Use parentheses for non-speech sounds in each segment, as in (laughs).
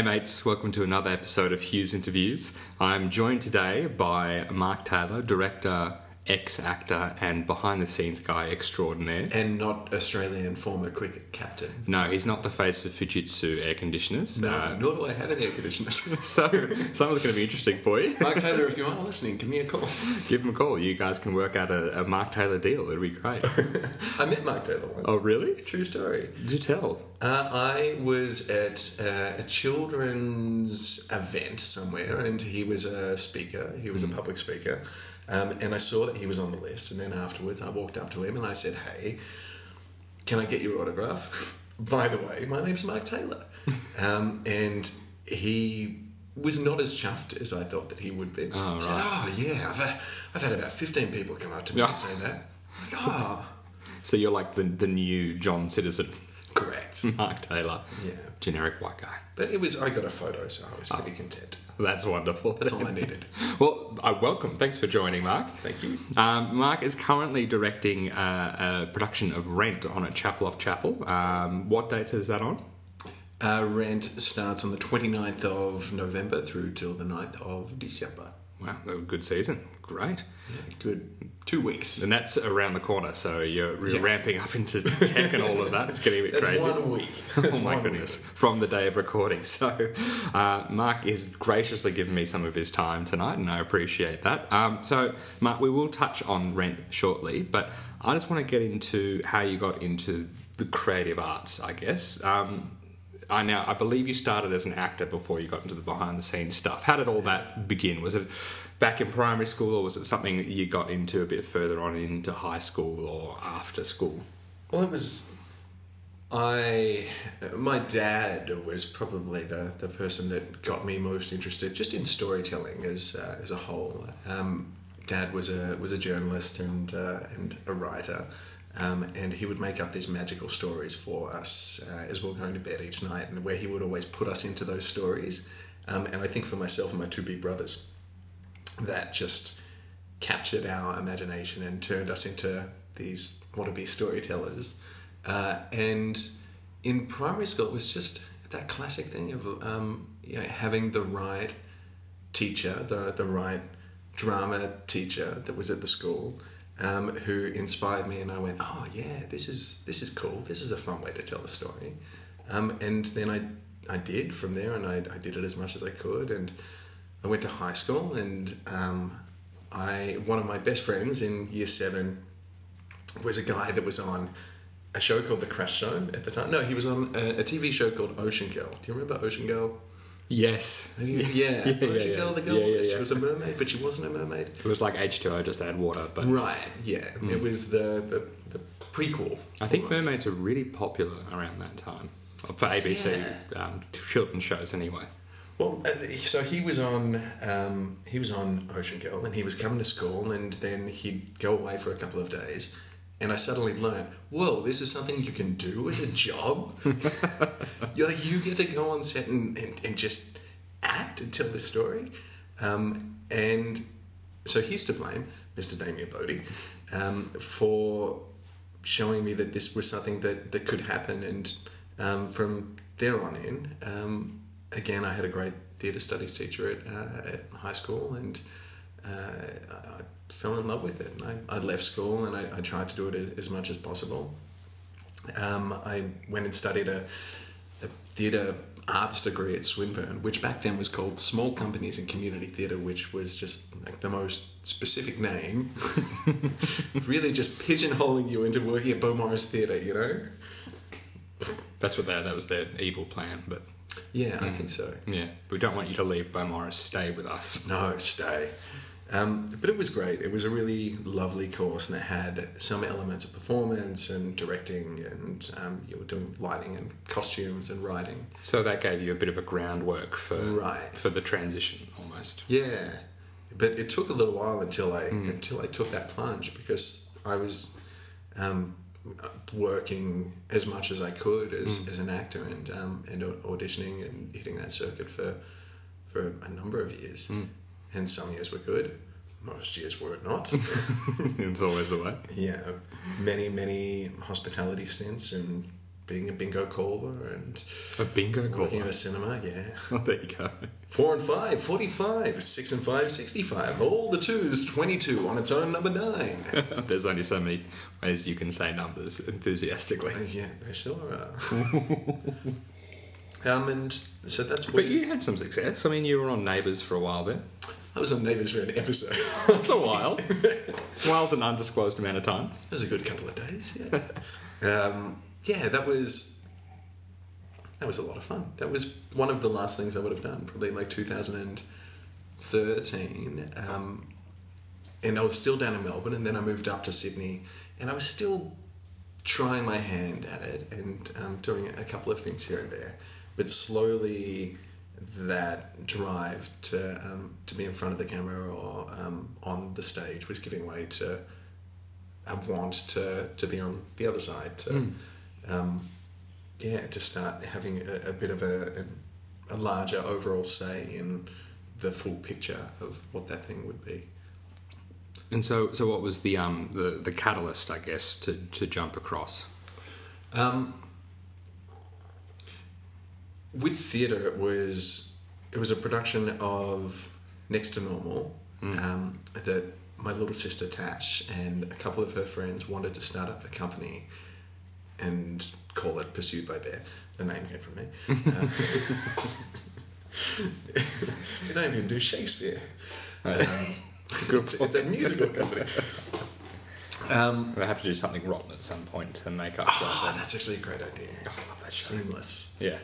Hey mates, welcome to another episode of Hughes Interviews. I'm joined today by Mark Taylor, director, ex actor, and behind the scenes guy extraordinaire. And not Australian former cricket captain. No, he's not the face of Fujitsu air conditioners. No, Uh, nor do I have an air conditioner. (laughs) so, someone's going to be interesting for you. Mark Taylor, if you are listening, give me a call. (laughs) Give him a call. You guys can work out a, a Mark Taylor deal. It'd be great. (laughs) I met Mark Taylor once. oh, really? True story. Do tell. Uh, I was at uh, a children's event somewhere, and he was a speaker. He was a public speaker, um, and I saw that he was on the list. And then afterwards, I walked up to him and I said, "Hey, can I get your autograph?" (laughs) By the way, my name's Mark Taylor, (laughs) um, and he was not as chuffed as I thought that he would be. Oh, He said, "Oh yeah, I've had, I've had about fifteen people come up to me Yeah. and say that." Like, (laughs) oh, So you're like the, the new John Citizen, correct. (laughs) Mark Taylor. Yeah. Generic white guy. But it was I got a photo, so I was pretty content. That's wonderful. That's all I needed. (laughs) Well, uh, welcome. Thanks for joining, Mark. Thank you. Um, Mark is currently directing uh, a production of Rent on at Chapel off Chapel. Um, what dates is that on? Uh, Rent starts on the 29th of November through till the 9th of December. Wow, a good season. Great. Good two weeks. And that's around the corner, so you're, you're Yeah. ramping up into tech and all of that. It's getting a bit That's crazy. one week. (laughs) oh my goodness! week. From the day of recording, (laughs) so uh, Mark is graciously giving me some of his time tonight, and I appreciate that. Um, so, Mark, we will touch on Rent shortly, but I just want to get into how you got into the creative arts. I guess um, I now I believe you started as an actor before you got into the behind the scenes stuff. How did all that begin? Was it back in primary school, or was it something that you got into a bit further on into high school or after school? Well, it was. I. My dad was probably the, the person that got me most interested just in storytelling as, uh, as a whole. Um, dad was a, was a journalist and, uh, and a writer. Um, and he would make up these magical stories for us uh, as we were going to bed each night, and where he would always put us into those stories. Um, and I think for myself and my two big brothers, that just captured our imagination and turned us into these wannabe storytellers. Uh, and in primary school, it was just that classic thing of um, you know, having the right teacher, the, the right drama teacher that was at the school. Um, who inspired me, and I went, "Oh yeah, this is this is cool. This is a fun way to tell a story." Um, and then I I did from there, and I, I did it as much as I could, and I went to high school, and um, I one of my best friends in year seven was a guy that was on a show called The Crash Show at the time. No, he was on a, a TV show called Ocean Girl. Do you remember Ocean Girl? Yes. Yeah, yeah, Ocean yeah. Girl, the girl. Yeah, yeah, yeah. She was a mermaid, but she wasn't a mermaid. It was like H2O, just add water. But Right. Yeah. It was the the, the prequel. I think almost. mermaids are really popular around that time. For ABC um, children's shows, anyway. Well, uh, so he was on um, he was on Ocean Girl, and he was coming to school, and then he'd go away for a couple of days, and I suddenly learned, whoa, this is something you can do as a job. (laughs) You're like you get to go on set and, and, and just act and tell the story, um, and so he's to blame, Mr. Damien Bodie, um, for showing me that this was something that, that could happen. And um, from there on in, um, again, I had a great theatre studies teacher at, uh, at high school, and uh, I fell in love with it. And I, I left school and I, I tried to do it as, as much as possible. Um, I went and studied a, a theatre arts degree at Swinburne, which back then was called Small Companies in Community Theatre, which was just like the most specific name. (laughs) really just pigeonholing you into working at Beaumaris Theatre, you know? That's what that that was their evil plan. But Yeah, I think so. yeah, we don't want you to leave Beaumaris. Stay with us. No, stay. Um, but it was great. It was a really lovely course, and it had some elements of performance and directing, and um, you were doing lighting and costumes and writing. So that gave you a bit of a groundwork for Right. for the transition, almost. Yeah, but it took a little while until I until I took that plunge because I was um, working as much as I could as, as an actor and um, and auditioning and hitting that circuit for for a number of years. And some years were good, most years were not. (laughs) it's always the way. yeah, many many hospitality stints and being a bingo caller and A bingo working call. at a cinema. Yeah. Oh, (laughs) there you go. Four and five, 45. Six and five, 65. All the twos, 22 on its own number nine. (laughs) There's only so many ways you can say numbers enthusiastically. yeah, they sure are. um, and so that's what But you had some success. I mean, you were on Neighbours for a while there. I was on Neighbours for an episode. That's a while. (laughs) A while's an undisclosed amount of time. It was a good couple of days. Yeah. (laughs) um, yeah, that was that was a lot of fun. That was one of the last things I would have done, probably like 2013. Um, and I was still down in Melbourne, and then I moved up to Sydney, and I was still trying my hand at it and um, doing a couple of things here and there. But slowly, that drive to um, to be in front of the camera or um, on the stage was giving way to a want to to be on the other side to um, yeah to start having a, a bit of a, a a larger overall say in the full picture of what that thing would be. And so, so what was the um the, the catalyst, I guess, to, to jump across? Um, with theatre, it was it was a production of Next to Normal um, that my little sister Tash and a couple of her friends wanted to start up a company and call it Pursued by Bear. The name came from me. (laughs) Uh, (laughs) they don't even do Shakespeare. Um, It's a it's, it's a musical company. Um, We'll have to do something rotten at some point to make up for oh, that. that's actually a great idea. that's Seamless. Yeah.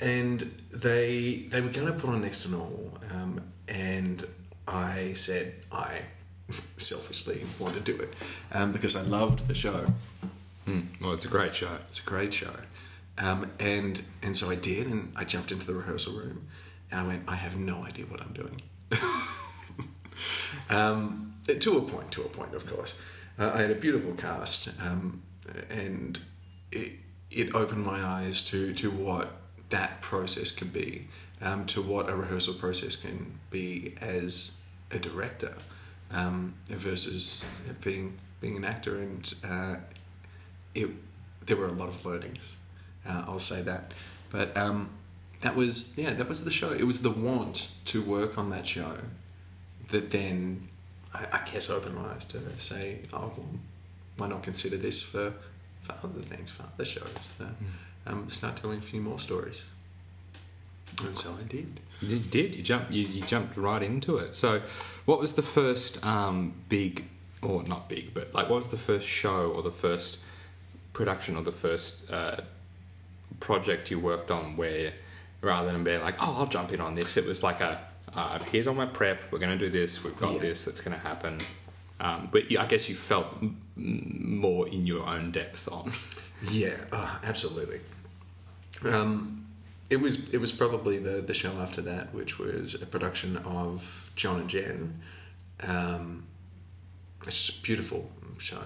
And they they were going to put on next to normal um, and i said i (laughs) selfishly want to do it um, because i loved the show Mm. Well, it's a great show. it's a great show um, and and so i did and i jumped into the rehearsal room and i went i have no idea what i'm doing (laughs) um, to a point to a point of course uh, i had a beautiful cast um, and it, it opened my eyes to, to what that process can be, um, to what a rehearsal process can be as a director um, versus being being an actor. And uh, it there were a lot of learnings. Uh, I'll say that, but um, that was yeah that was the show. It was the want to work on that show that then I, I guess opened my eyes to say, oh well, why not consider this for for other things, for other shows. Uh, um, start telling a few more stories. And so I did. You did. You jumped. You, you jumped right into it. So, what was the first um, big, or not big, but like, what was the first show or the first production or the first uh, project you worked on where, rather than being like, oh, I'll jump in on this, it was like a, uh, here's all my prep. We're going to do this. We've got Yeah. this. That's going to happen. Um, but you- I guess you felt m- m- more in your own depth on. Yeah, oh, absolutely. Um, it was it was probably the the show after that, which was a production of John and Jen. Um, it's a beautiful show.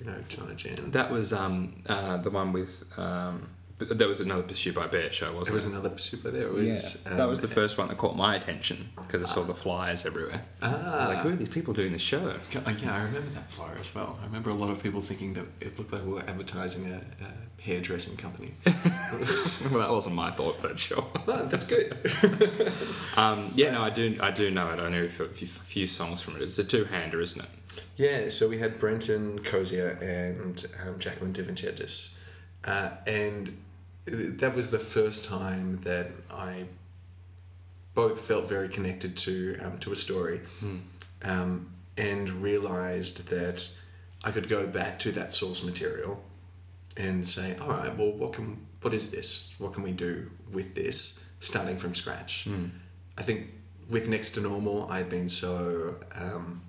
You know, John and Jen. That was um, uh, the one with. Um, but there was another Pursued by Bear show, wasn't There was another super there. It was yeah, that was um, the first one that caught my attention because I saw the flyers everywhere. I was like, Ah, who are these people doing this show? Yeah, yeah, I remember that flyer as well. I remember a lot of people thinking that it looked like we were advertising a, a hairdressing company. (laughs) well, that wasn't my thought, but sure. (laughs) oh, that's good. (laughs) Um, yeah, no, I do, I do know it. I know a few, few songs from it. It's a two-hander, isn't it? Yeah, so we had Brenton Cozier and um, Jacqueline Divincentis. Uh, and that was the first time that I both felt very connected to um, to a story um, and realized that I could go back to that source material and say, all right, well, what can what is this? What can we do with this, starting from scratch? I think with Next to Normal, I'd been so um,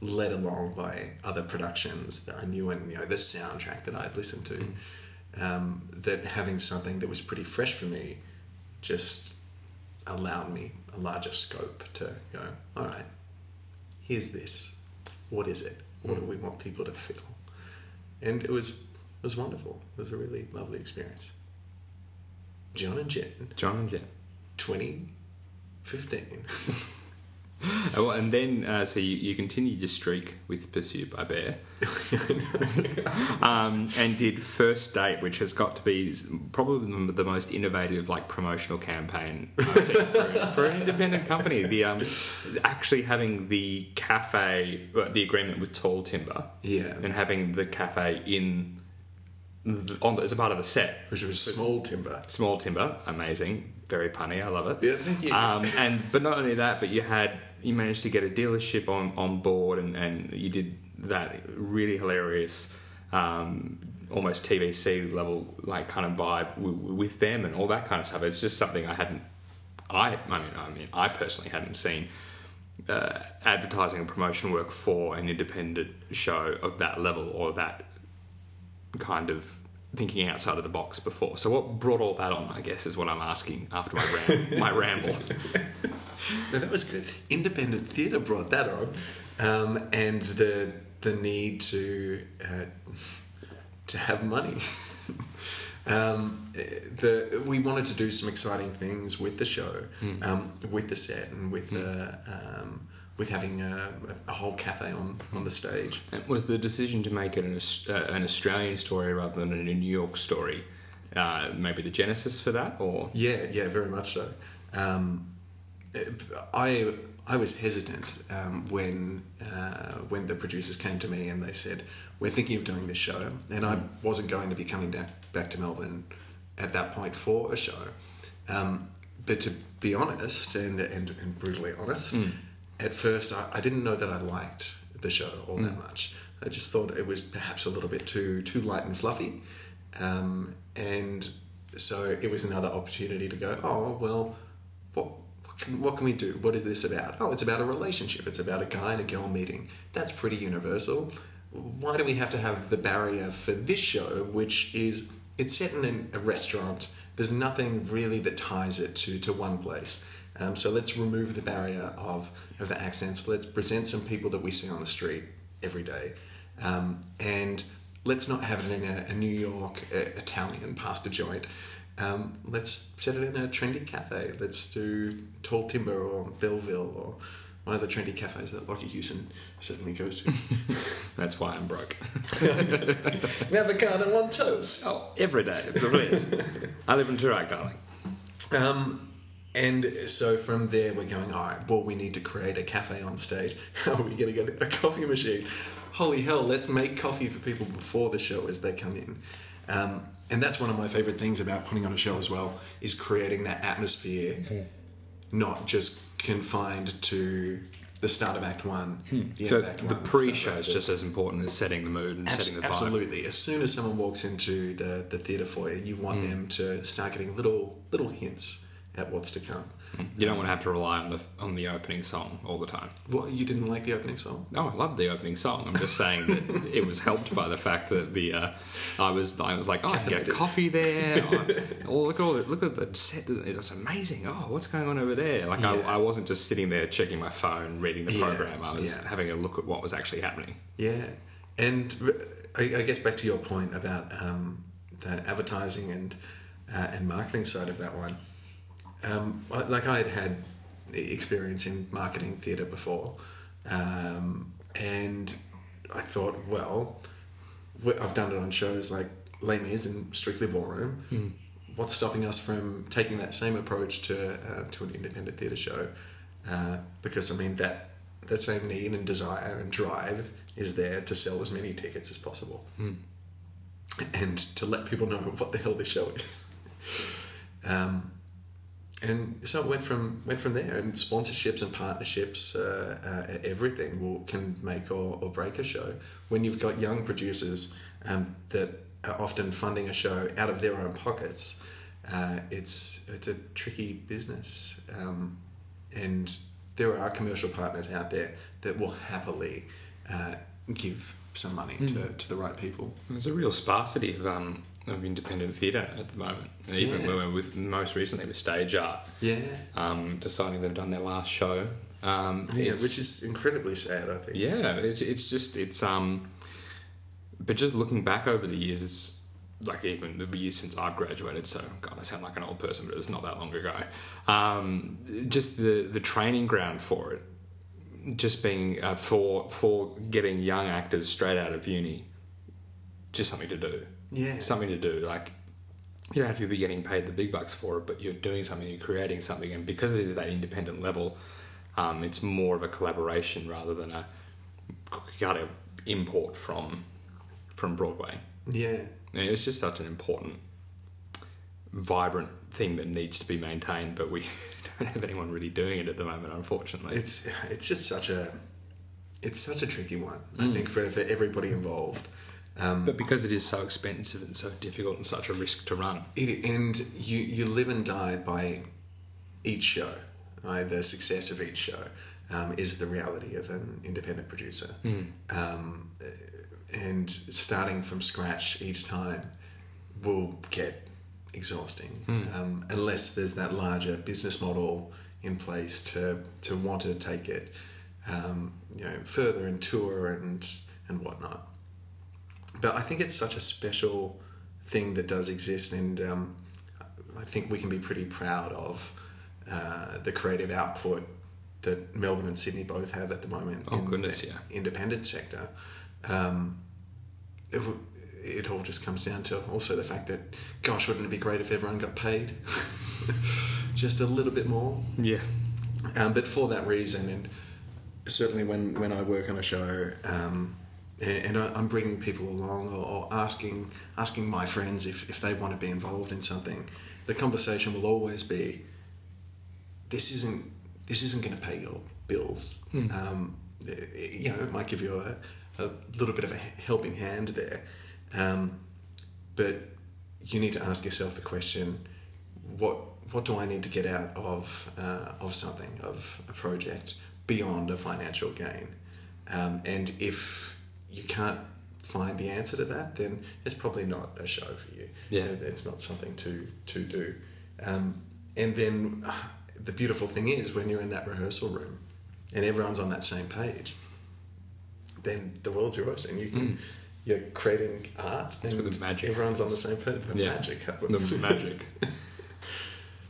led along by other productions that I knew, and you know the soundtrack that I'd listened to. Um, that having something that was pretty fresh for me just allowed me a larger scope to go. All right, here's this. What is it? What do we want people to feel? And it was it was wonderful. It was a really lovely experience. John and Jen, John and Jen. 2015. (laughs) Oh, and then, uh, so you, you continued your streak with Pursued by Bear, (laughs) um, and did First Date, which has got to be probably the most innovative, like promotional campaign I've seen for, for an independent company. The um, actually having the cafe, uh, the agreement with Tall Timber, Yeah. and having the cafe in the, on as a part of the set. Which was small timber. Small Timber, amazing, very punny. I love it. Yeah, thank you. Um, and but not only that, but you had you managed to get a dealership on on board, and, and you did that really hilarious, um, almost TVC level like kind of vibe w- with them and all that kind of stuff. It's just something I hadn't. I I mean I mean I personally hadn't seen. Uh, advertising and promotion work for an independent show of that level or that kind of thinking outside of the box before. So what brought all that on, I guess, is what I'm asking after my ram- my ramble. (laughs) No, that was good. Independent theatre brought that on, um, and the the need to uh, to have money. (laughs) um, the we wanted to do some exciting things with the show, um, with the set, and with the um, with having a, a whole cafe on on the stage. And was the decision to make it an, uh, an Australian story rather than a New York story uh, maybe the genesis for that, or Yeah, yeah, very much so. Um, I I was hesitant um, when uh, when the producers came to me and they said we're thinking of doing this show, and I wasn't going to be coming back back to Melbourne at that point for a show. Um, but to be honest and and, and brutally honest, at first I, I didn't know that I liked the show all that much. I just thought it was perhaps a little bit too too light and fluffy, um, and so it was another opportunity to go. Oh well, what what can we do? What is this about? Oh, it's about a relationship. It's about a guy and a girl meeting. That's pretty universal. Why do we have to have the barrier for this show, which is it's set in a restaurant? There's nothing really that ties it to, to one place. Um, so let's remove the barrier of, of the accents. Let's present some people that we see on the street every day. Um, and let's not have it in a, a New York uh, Italian pasta joint. Um, let's set it in a trendy cafe. Let's do Tall Timber or Belleville or one of the trendy cafes that Lockie Houston certainly goes to. (laughs) that's why I'm broke. (laughs) Avocado on toast. oh, every day, brilliant. I live in Toorak, darling. Um, and so from there, we're going, all right, well, we need to create a cafe on stage. (laughs) How are we going to get a coffee machine? Holy hell, let's make coffee for people before the show as they come in. Um, and that's one of my favorite things about putting on a show as well, is creating that atmosphere, not just confined to the start of Act One. the end So of Act the One, start pre-show is just as important as setting the mood and Abs- setting the vibe. absolutely. As soon as someone walks into the, the theatre foyer, you want Hmm. them to start getting little little hints at what's to come. You don't want to have to rely on the on the opening song all the time. What you didn't like the opening song? No, I love the opening song. I'm just saying that it was helped by the fact that the uh, I was I was like, oh, I can get coffee there. oh, (laughs) oh, look at all the, look at the set. It's amazing. Oh, what's going on over there? Like Yeah. I, I wasn't just sitting there checking my phone, reading the Yeah, program. I was yeah. having a look at what was actually happening. Yeah, and I, I guess back to your point about um, the advertising and uh, and marketing side of that one. Um, like I had had experience in marketing theatre before, um, and I thought, well, I've done it on shows like Les Mis and Strictly Ballroom. What's stopping us from taking that same approach to uh, to an independent theatre show? Uh, because I mean that that same need and desire and drive is there to sell as many tickets as possible, and to let people know (laughs) what the hell this show is. Um, and so it went from went from there, and sponsorships and partnerships, uh, uh, everything will can make or, or break a show. When you've got young producers um, that are often funding a show out of their own pockets, uh, it's it's a tricky business, um, and there are commercial partners out there that will happily uh, give some money to, to the right people. There's a real sparsity of um, of independent theatre at the moment. Even Yeah. when we're with most recently with Stage Art, Yeah, um, deciding they've done their last show. Um, yeah, which is incredibly sad. I think. Yeah, it's it's just it's um, but just looking back over the years, like even the years since I've graduated. So God, I sound like an old person, but it was not that long ago. Um, just the the training ground for it just being uh, for for getting young actors straight out of uni, just something to do. Yeah. something to do. Like you don't have to be getting paid the big bucks for it, but you're doing something, you're creating something, and because it is that independent level, um, it's more of a collaboration rather than a got to import from from Broadway. Yeah. And it's just such an important, vibrant thing that needs to be maintained, but we (laughs) don't have anyone really doing it at the moment, unfortunately. It's it's just such a it's such a tricky one. I Mm. think for, for everybody involved. Um, but because it is so expensive and so difficult and such a risk to run. it, and you you live and die by each show. Right? The success of each show um, is the reality of an independent producer. Um, and starting from scratch each time will get exhausting um, unless there's that larger business model in place to to want to take it um, you know further and tour and and whatnot. But I think it's such a special thing that does exist, and um, I think we can be pretty proud of uh, the creative output that Melbourne and Sydney both have at the moment Oh, in goodness, the yeah. independent sector. Um, it, it all just comes down to also the fact that, gosh, wouldn't it be great if everyone got paid (laughs) just a little bit more? Yeah. Um, but for that reason, and certainly when, when I work on a show, um, and, I'm bringing people along or, asking asking my friends if, if they want to be involved in something, the conversation will always be, this isn't this isn't going to pay your bills. Um, it- you know, it might give you a, a little bit of a helping hand there, um, but you need to ask yourself the question: what what do I need to get out of uh, of something of a project beyond a financial gain? Um, and if you can't find the answer to that, then it's probably not a show for you. Yeah. It- it's not something to to do. Um, and then uh, the beautiful thing is when you're in that rehearsal room and everyone's on that same page, then the world's yours, and you can. You're creating art, That's and the magic everyone's on the same page. The Yeah. magic happens. The magic. (laughs)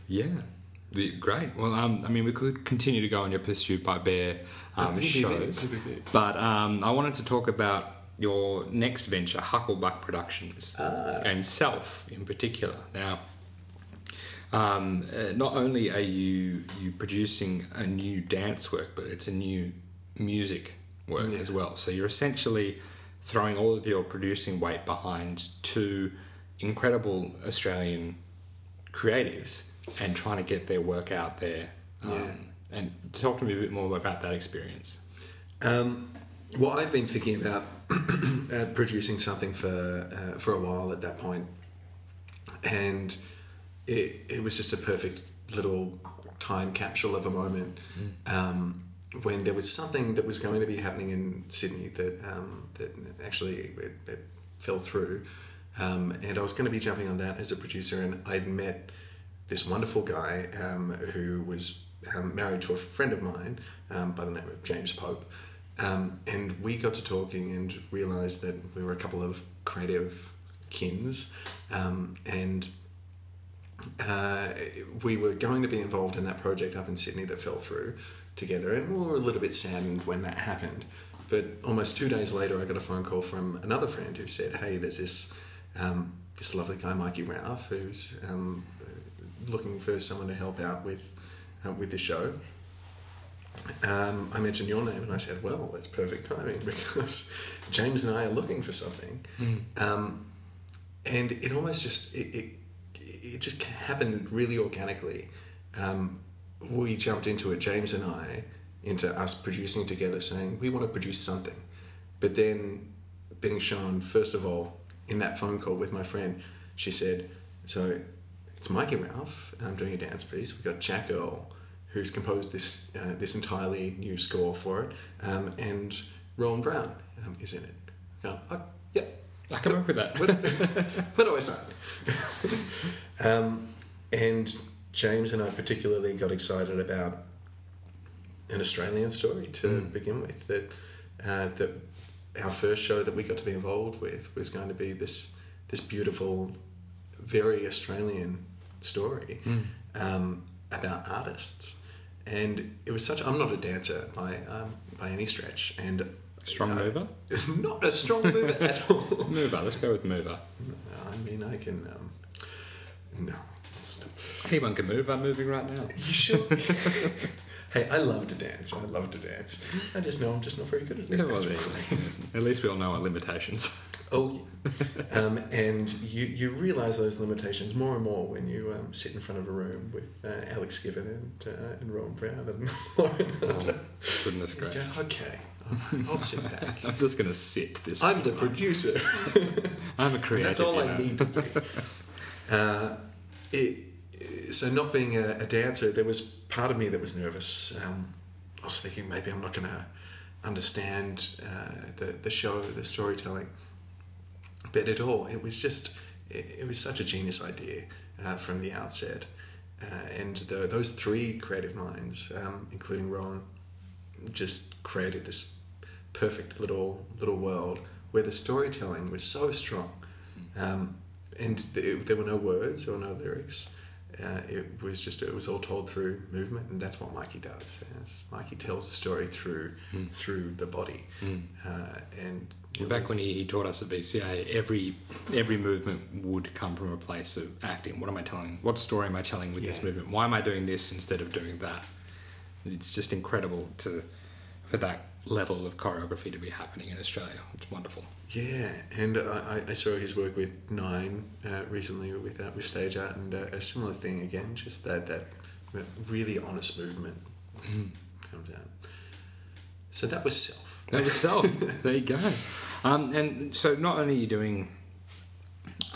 yeah. Great. Well, um, I mean, we could continue to go on your Pursued by Bear um, shows, but um, I wanted to talk about your next venture, Hucklebuck Productions, Ah. and Self in particular. Now, um, uh, not only are you you producing a new dance work, but it's a new music work Yeah. as well. So you're essentially throwing all of your producing weight behind two incredible Australian creatives and trying to get their work out there. Um, Yeah. And talk to me a bit more about that experience. Um, well, I've been thinking about (clears throat) uh, producing something for uh, for a while at that point, and it, it was just a perfect little time capsule of a moment um, when there was something that was going to be happening in Sydney that um, that actually it, it fell through, um, and I was going to be jumping on that as a producer, and I'd met this wonderful guy um, who was um, married to a friend of mine um, by the name of James Pope. Um, and we got to talking and realized that we were a couple of creative kins. Um, and uh, we were going to be involved in that project up in Sydney that fell through together. And we were a little bit saddened when that happened. But almost two days later, I got a phone call from another friend who said, "Hey, there's this um, this lovely guy, Mikey Ralph, who's looking for someone to help out with uh, with the show." Um, I mentioned your name, and I said, "Well, that's perfect timing (laughs) because James and I are looking for something." Um, and it almost just it, it it just happened really organically. Um, we jumped into it, James and I, into us producing together, saying we want to produce something, but then being shown first of all in that phone call with my friend, she said, "So it's Mikey Ralph. I'm doing a dance piece. We've got Jack Earl, who's composed this uh, this entirely new score for it, um, and Rowan Brown um, is in it." I oh, yep, I can work with that. where, where do I start? (laughs) um, and James and I particularly got excited about an Australian story to begin with. That uh, that our first show that we got to be involved with was going to be this this beautiful, very Australian story um, about artists. and it was such. I'm not a dancer by um, by any stretch, and Strong uh, mover? (laughs) not a strong mover at (laughs) all. Mover. Let's go with mover. I mean, I can. Um, no, stop. Anyone can move. I'm moving right now. You should. (laughs) hey, I love to dance. I love to dance. I just know I'm just not very good at it. Yeah, well, That's there you why. go. At least we all know our limitations. Oh, yeah. um, and you, you realise those limitations more and more when you um, sit in front of a room with uh, Alex Given and, uh, and Ron Brown and (laughs) Lauren Hunter. Goodness You go, gracious. okay, I'll sit back. (laughs) I'm just going to sit this I'm the time. producer. (laughs) I'm a creative. That's all you I need to be. Uh, it, so, not being a, a dancer, there was part of me that was nervous. Um, I was thinking maybe I'm not going to understand uh, the the show, the storytelling. But at all, it was just it, it was such a genius idea uh, from the outset, uh, and the, those three creative minds, um, including Ron, just created this perfect little little world where the storytelling was so strong, um, and th- there were no words, were no lyrics. Uh, it was just it was all told through movement, and that's what Mikey does. Yes, Mikey tells the story through through the body, uh, and Back when he, he taught us at BCA, every every movement would come from a place of acting. What am I telling? What story am I telling with this movement? Why am I doing this instead of doing that? It's just incredible to for that level of choreography to be happening in Australia. It's wonderful. Yeah, and I, I- I saw his work with Nine uh, recently with uh, with stage art, and uh, a similar thing again, just that that really honest movement comes out. So that was self. That was self. (laughs) there you go. Um, and so not only are you doing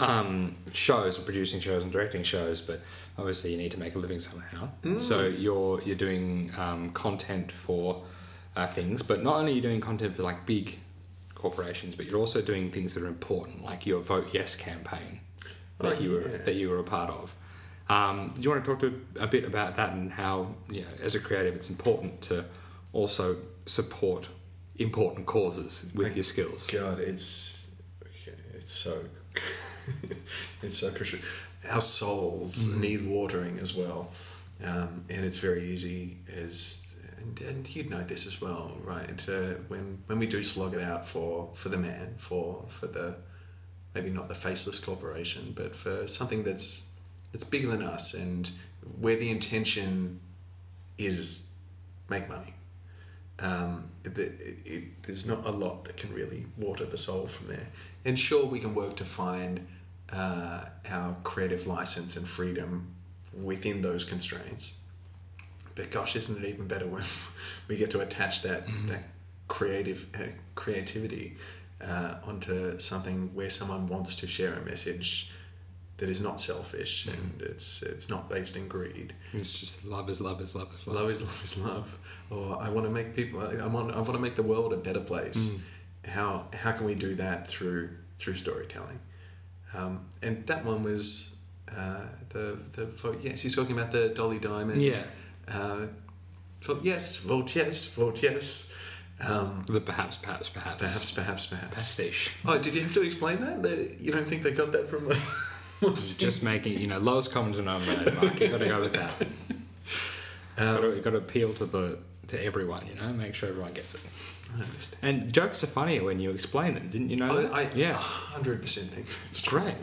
um, shows and producing shows and directing shows, but obviously you need to make a living somehow. So you're you're doing um, content for uh, things, but not only are you doing content for like big corporations, but you're also doing things that are important, like your Vote Yes campaign that Oh, you were yeah. that you were a part of. Um, do you want to talk to a bit about that and how you know, as a creative, it's important to also support important causes with your skills? God, it's it's so (laughs) it's so crucial. Our souls need watering as well, um, and it's very easy as and, and you'd know this as well, right? Uh, when when we do slog it out for for the man, for for the maybe not the faceless corporation, but for something that's that's bigger than us, and where the intention is make money um, it, it, it, there's not a lot that can really water the soul from there. And sure, we can work to find uh, our creative license and freedom within those constraints. But gosh, isn't it even better when (laughs) we get to attach that that creative uh, creativity uh, onto something where someone wants to share a message that is not selfish and it's it's not based in greed. It's just love is love is love is love. Love is love is love. Or I want to make people. I want. I want to make the world a better place. How how can we do that through through storytelling? Um, and that one was uh, the the vote yes. He's talking about the Dolly Diamond. Yeah. Uh, vote yes. Vote yes. Vote yes. Um, The perhaps, perhaps, perhaps. perhaps. Perhaps. Perhaps. Pastiche. Oh, did you have to explain that? That you don't think they got that from? Just making, you know, lowest common denominator, Mark. you got to go with that. (laughs) Um, got to, got to appeal to the to everyone, you know, make sure everyone gets it. I understand. And jokes are funnier when you explain them, didn't you know that? I, yeah, hundred percent think it's great.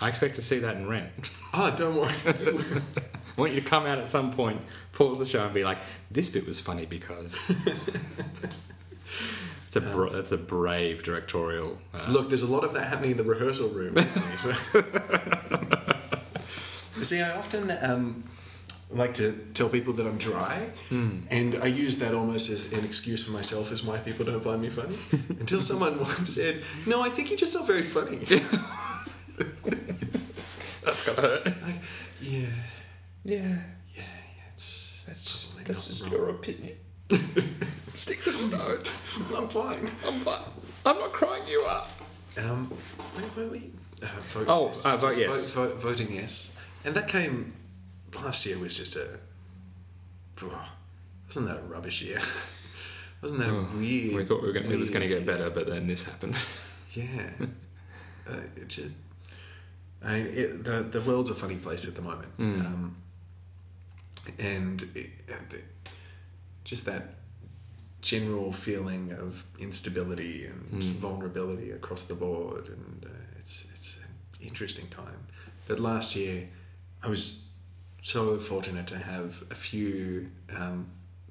I expect to see that in Rent. (laughs) Oh, don't worry. I (laughs) want you to come out at some point, pause the show, and be like, "This bit was funny because." It's a bra- that's a brave directorial. Uh, Look, there's a lot of that happening in the rehearsal room. (laughs) See, I often um, like to tell people that I'm dry, and I use that almost as an excuse for myself as why people don't find me funny. (laughs) Until someone once said, "No, I think you're just not very funny." (laughs) that's gotta hurt. Like, yeah, Yeah, yeah, yeah. It's that's just that's just your opinion. Stick to the notes. (laughs) I'm fine. I'm fine. I'm not crying you up. Um, where were we? Uh, vote Oh, yes. uh, vote yes. Vote, vote, voting yes, and that came last year. Was just a wasn't that a rubbish year? (laughs) wasn't that a weird? Oh, We thought we were gonna, it was going to get better, but then this happened. (laughs) Yeah, uh, it just. I mean, it, the the world's a funny place at the moment. Mm. Um, and it, just that general feeling of instability and vulnerability across the board, and uh, it's it's an interesting time. But last year, I was so fortunate to have a few um,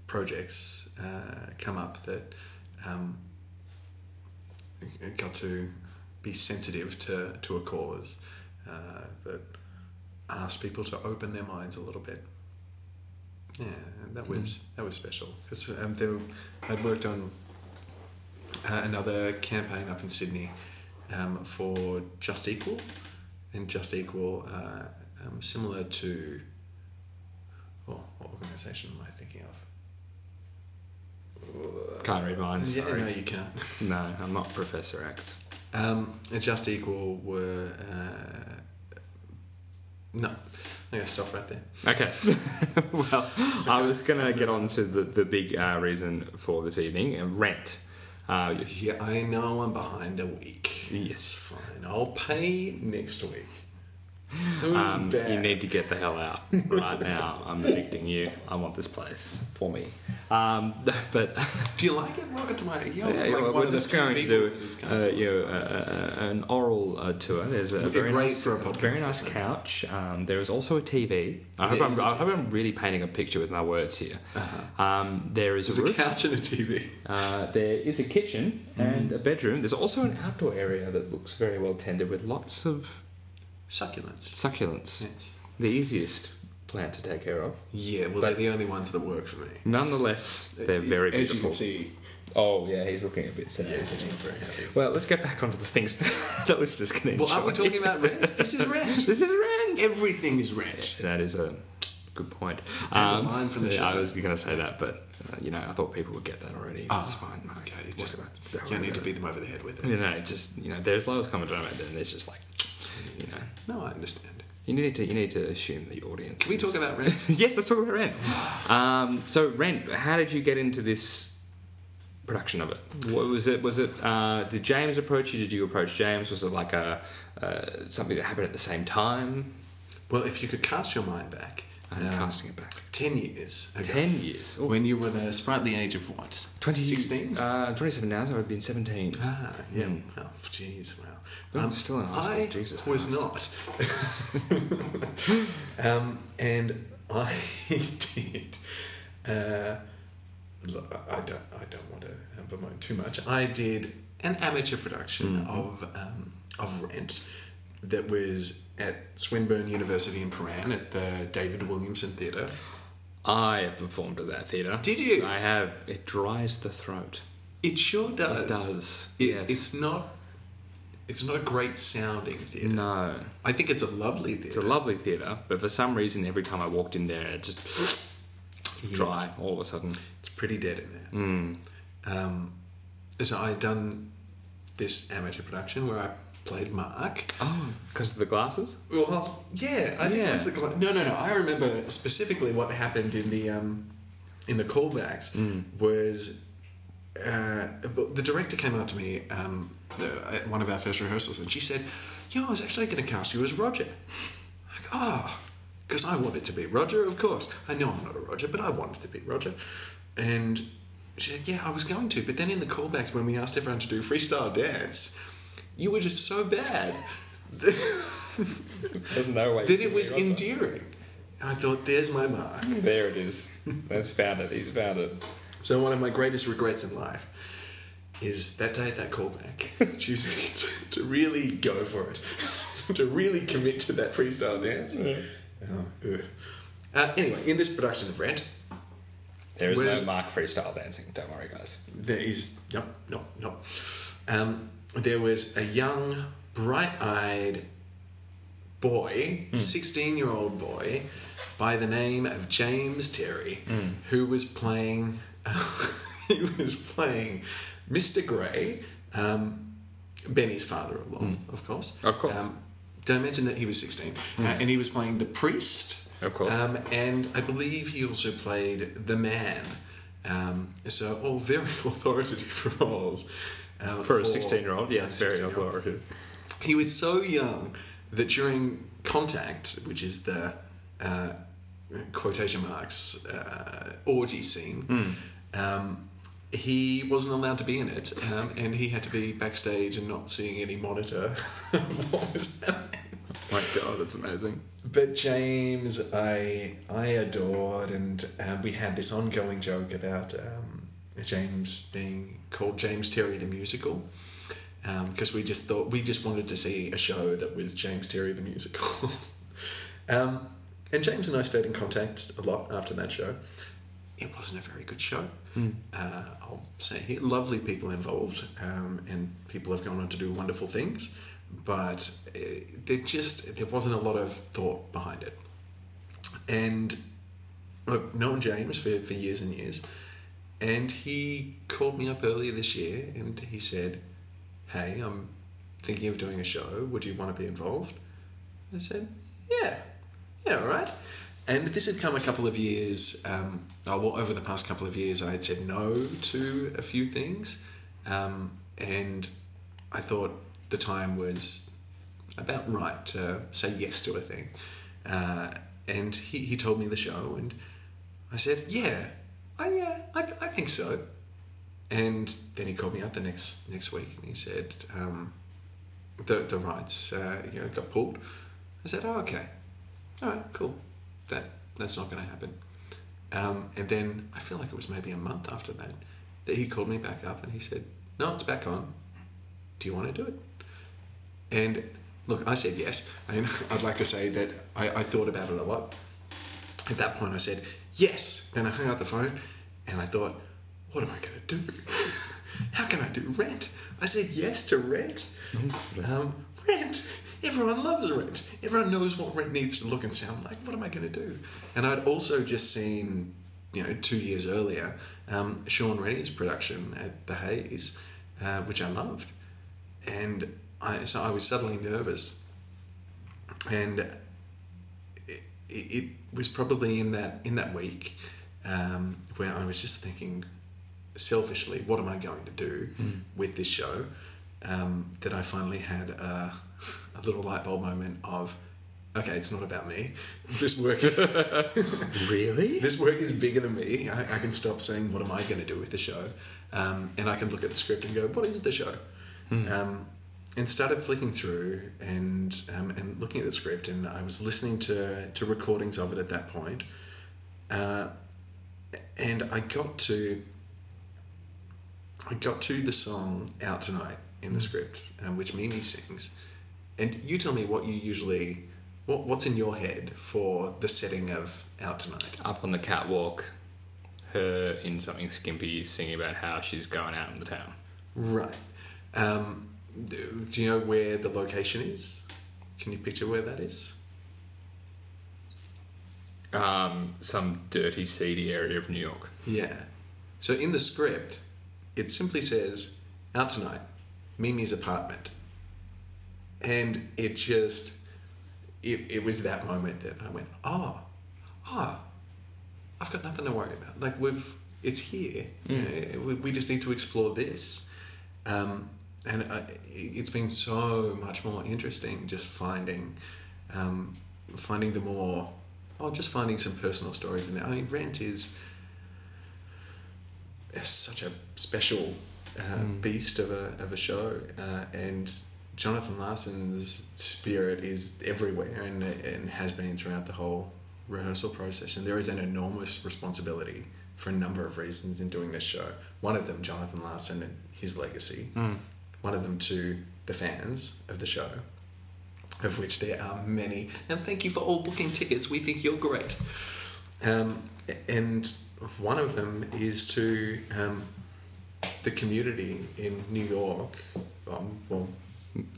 projects uh, come up that um, got to be sensitive to, to a cause uh, that asked people to open their minds a little bit. Yeah, and that was that was special because um, there, I'd worked on uh, another campaign up in Sydney um, for Just Equal, and Just Equal, uh, um, similar to, oh, what organisation am I thinking of? Can't read minds. Yeah, Sorry. no, you can't. (laughs) No, I'm not Professor X. Um, and Just Equal were. Uh, no, I'm going to stop right there. Okay. (laughs) well, I was going to get on to the, the big uh, reason for this evening uh, rent. Uh, Yeah, I know I'm behind a week. yes. Fine, I'll pay next week. Um, you need to get the hell out right now. I'm evicting you. I want this place for me. Um, (laughs) but Do you like it? Welcome to my. You're yeah, like well, we're just going to do uh, you know, uh, uh, an oral uh, tour. There's a very great nice, for a podcast, very nice couch. Um, there is also a TV. I hope, I'm, I hope I'm really painting a picture with my words here. Um, there is There's a a couch and a TV. Uh, there is a kitchen and Mm. a bedroom. There's also an outdoor area that looks very well tended with lots of Succulents. succulents. Yes. The easiest plant to take care of. Yeah, well, they're the only ones that work for me. Nonetheless, they're very As beautiful. you can see, Oh yeah, he's looking a bit sad. yeah, isn't he? very happy. Well, let's get back onto the things (laughs) that listeners can enjoy. Well, are we talking about rent? (laughs) This is rent. this is rent. Everything is rent. That is a good point. And the line from the yeah, I show. was going to say that, but uh, you know, I thought people would get that already. Ah, it's fine. Mate. Okay, it's just Whatever. you don't need to beat them over the head with it. You know, just you know, there's lowest common denominator, and there's just like, you know, No, I understand. you need to you need to assume the audience. Can we talk about (laughs) rent? yes, let's talk about Rent. Um, so Rent, how did you get into this production of it? What was it? Was it? Uh, did James approach you? Did you approach James? Was it like a uh, something that happened at the same time? Well, if you could cast your mind back, I'm um, casting it back. ten years ago, Ten years. Oh, when you were there, at the sprightly age of what? 20, Sixteen. Uh, Twenty-seven now, so I would have been seventeen. Ah, yeah. Mm. Oh, jeez, wow. Oh, still in high school, I Jesus was Christ. not. (laughs) um, and I (laughs) did. Uh, look, I don't. I don't want to bemoan too much. I did an amateur production Mm-hmm. of um, of Rent that was at Swinburne University in Prahran at the David Williamson Theatre. I have performed at that theatre. Did you? I have. It dries the throat. It sure does. It does. It, yes. It's not. It's not a great sounding theatre. no. I think it's a lovely theatre. It's a lovely theatre, but for some reason, every time I walked in there, it just dry all of a sudden. It's pretty dead in there. Mm. Um, so I had done this amateur production where I played Mark. Oh, because of the glasses? Well, yeah, I think it was the gla- no, no, no. I remember specifically what happened in the um, in the callbacks Mm. was uh, the director came up to me um, at one of our first rehearsals and she said, "Yo, I was actually going to cast you as Roger." Like, oh, because I wanted to be Roger, of course. I know I'm not a Roger, but I wanted to be Roger, and. She said, yeah, I was going to, but then in the callbacks when we asked everyone to do freestyle dance, you were just so bad (laughs) There's no way. that it was endearing. I thought, there's my mark. There it is. That's found it. He's found it. So one of my greatest regrets in life is that day at that callback, (laughs) choosing to, to really go for it, (laughs) to really commit to that freestyle dance. Oh, ugh. uh, anyway, in this production of Rent, There is no Mark freestyle dancing. Don't worry, guys. there is no, no, no. Um, there was a young, bright-eyed boy, sixteen-year-old boy, by the name of James Terry, who was playing. (laughs) he was playing Mr. Gray, um, Benny's father-in-law, of course. Of course. Um, did I mention that he was sixteen? Uh, and he was playing the priest. Of course. Um, and I believe he also played the man. Um, so all very (laughs) authoritative roles. Um, For a 16 year old, yeah, it's very 16-year-old. He was so young that during contact, which is the uh, quotation marks uh, orgy scene. Um, he wasn't allowed to be in it, um, and he had to be backstage and not seeing any monitor (laughs) what was happening. my god, that's amazing. But James, I I adored, and uh, we had this ongoing joke about um, James being called James Terry the musical, because we just thought we just wanted to see a show that was James Terry the musical. (laughs) um, and James and I stayed in contact a lot after that show. It wasn't a very good show. Uh, I'll say here, lovely people involved, um, and people have gone on to do wonderful things, but uh, there just there wasn't a lot of thought behind it. And I've known James for, for years and years, and he called me up earlier this year and he said, Hey, I'm thinking of doing a show. Would you want to be involved? I said, Yeah, yeah, all right. And this had come a couple of years, um, oh, well, over the past couple of years, I had said no to a few things. Um, and I thought the time was about right to say yes to a thing. Uh, and he, he told me the show, and I said, yeah, I, yeah, I, I think so. And then he called me up the next next week, and he said, um, the, the rights uh, you know, got pulled. I said, oh, okay. All right, cool. That That's not going to happen. Um, and then I feel like it was maybe a month after that that he called me back up and he said, no, it's back on. Do you want to do it? And look, I said yes. I mean, (laughs) I'd like to say that I, I thought about it a lot. At that point, I said yes. Then I hung up the phone and I thought, what am I going to do? (laughs) How can I do rent? I said yes to rent. Um, rent. Everyone loves rent. Everyone knows what rent needs to look and sound like. What am I going to do? And I'd also just seen, you know, two years earlier, um, Shaun Rennie's production at the Hayes, uh, which I loved, and I so I was suddenly nervous, and it, it was probably in that in that week um, where I was just thinking selfishly, what am I going to do with this show? Um, that I finally had a, a little light bulb moment of, okay, it's not about me. (laughs) This work, (laughs) Really? this work is bigger than me. I, I can stop saying, what am I going to do with the show? Um, and I can look at the script and go, what is it the show? Um, and started flicking through and um, and looking at the script, and I was listening to to recordings of it at that point. Uh, and I got to I got to the song "Out Tonight" in the script, um, which Mimi sings. And you tell me what you usually what what's in your head for the setting of "Out Tonight." Up on the catwalk, her in something skimpy singing about how she's going out in the town. Right. Um, do, do you know where the location is? Can you picture where that is? Um, some dirty, seedy area of New York. Yeah. So in the script, it simply says, out tonight, Mimi's apartment. And it just, it, it was that moment that I went, oh, oh, I've got nothing to worry about. Like we've, it's here. You know, we, we just need to explore this. Um, and I, it's been so much more interesting just finding, um, finding the more, oh, just finding some personal stories in there. I mean, Rent is is such a special uh, beast of a, of a show, uh, and Jonathan Larson's spirit is everywhere and, and has been throughout the whole rehearsal process. And there is an enormous responsibility for a number of reasons in doing this show. One of them, Jonathan Larson and his legacy. One of them to the fans of the show, of which there are many. And thank you for all booking tickets. We think you're great. Um, and one of them is to um, the community in New York, um, well,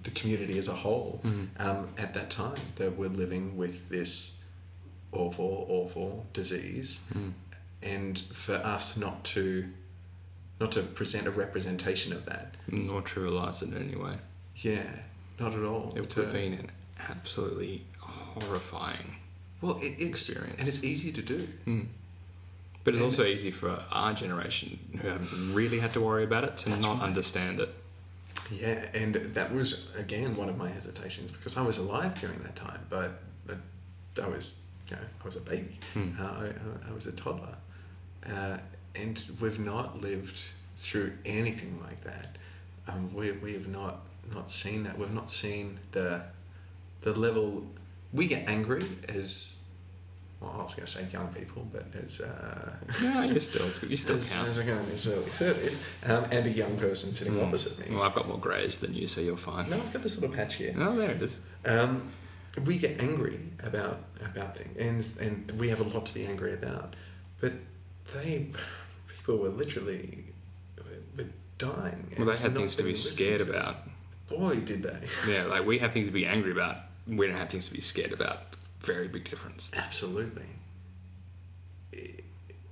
the community as a whole, um, at that time that we're living with this awful, awful disease, and for us not to not to present a representation of that, Not trivialise it in any way. yeah, not at all. It would To- have been an absolutely horrifying. well, it, it's experience. and it's easy to do. But it's And- also easy for our generation who haven't really had to worry about it to not right. understand it. Yeah, and that was again one of my hesitations because I was alive during that time, but but I was you know, I was a baby. Uh, I, I- I was a toddler, uh, and we've not lived through anything like that. Um, we we have not not seen that. We've not seen the the level. We get angry as well. I was going to say young people, but as uh, No, you still (laughs) you still as, count. as I go in his early thirties, um, and a young person sitting opposite me. Well, I've got more greys than you, so you're fine. No, I've got this little patch here. Oh, there it is. Um, we get angry about about things, and and we have a lot to be angry about. But they, people were literally were dying. Well, they had things to be scared to. about. Boy, did they! Yeah, (laughs) like we have things to be angry about. We don't have things to be scared about. Very big difference. Absolutely. It,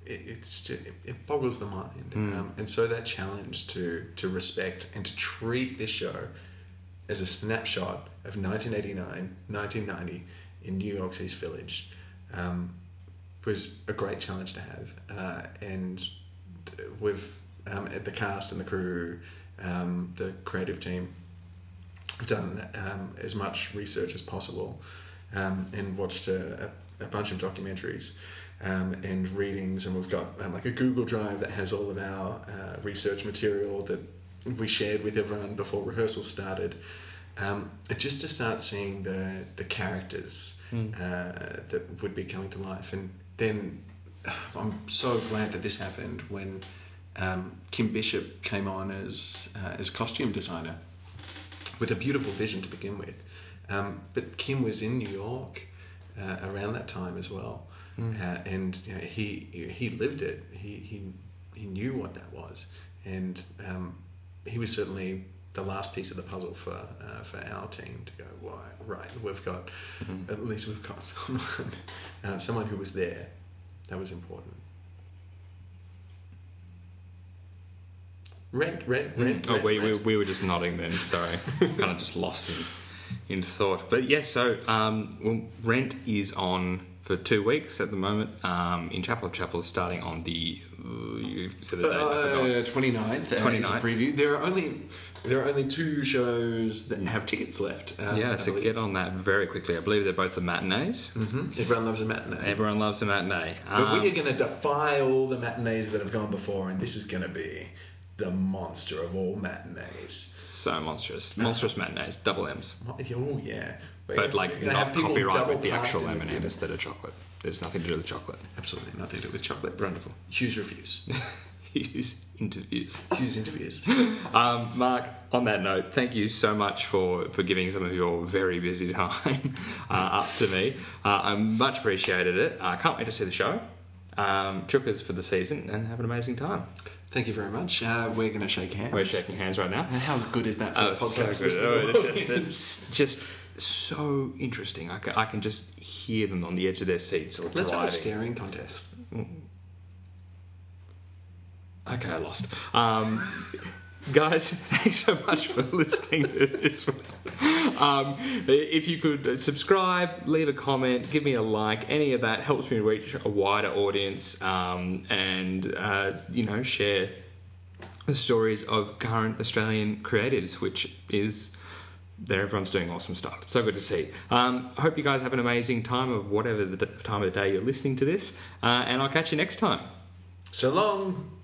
it, it's just, it boggles the mind, Hmm. um, and so that challenge to to respect and to treat this show as a snapshot of 1989, 1990 in New York's East Village um, was a great challenge to have, uh, and we've um, the cast and the crew, um, the creative team, have done um, as much research as possible um, and watched a, a, a bunch of documentaries um, and readings and we've got um, like a google drive that has all of our uh, research material that we shared with everyone before rehearsals started um, just to start seeing the, the characters uh, that would be coming to life and then i'm so glad that this happened when um, kim bishop came on as, uh, as costume designer with a beautiful vision to begin with. Um, but Kim was in New York uh, around that time as well, uh, and you know, he he lived it. He he he knew what that was, and um, he was certainly the last piece of the puzzle for uh, for our team to go. Right, right. We've got at least we've got (laughs) someone uh, someone who was there. That was important. Rent, rent, rent. Oh, rent, we, we, rent. we were just nodding then. Sorry, (laughs) kind of just lost in, in thought. But yes, so um, well, Rent is on for two weeks at the moment in in Chapel off Chapel, starting on the uh, you said the date. Uh, 29th, uh, is a preview. There are only there are only two shows that have tickets left. Uh, Yeah, so get on that very quickly. I believe they're both the matinees. Mhm. Everyone loves a matinee. Everyone loves a matinee. but Um, we are going to defy all the matinees that have gone before, and this is going to be the monster of all matinees. so monstrous, monstrous matinees, double M's. Oh yeah, We're But like not copyright with the actual the M&Ms theatre. instead of chocolate. There's nothing to do with chocolate. Absolutely nothing to do with chocolate. Wonderful. Hughes reviews. (laughs) Use interviews. Hughes interviews. Um, Mark, on that note, thank you so much for, for giving some of your very busy (laughs) time uh, up to me. Uh, I much appreciated it. I can't wait to see the show. Um, Chookers for the season and have an amazing time. Thank you very much. Uh, we're going to shake hands. We're shaking hands right now. How good is that for Oh, a it's so podcast? good. Oh, it's, (laughs) it's just so interesting. I can, I can just hear them on the edge of their seats or Let's have a staring contest. Okay, I lost. Um, guys, (laughs) thanks so much for listening to this one. Um, if you could subscribe, leave a comment, give me a like, any of that helps me reach a wider audience um, and, uh, you know, share the stories of current Australian creatives, which is there everyone's doing awesome stuff. It's so good to see. Um, I hope you guys have an amazing time of whatever the time of the day you're listening to this, uh, and I'll catch you next time. So long.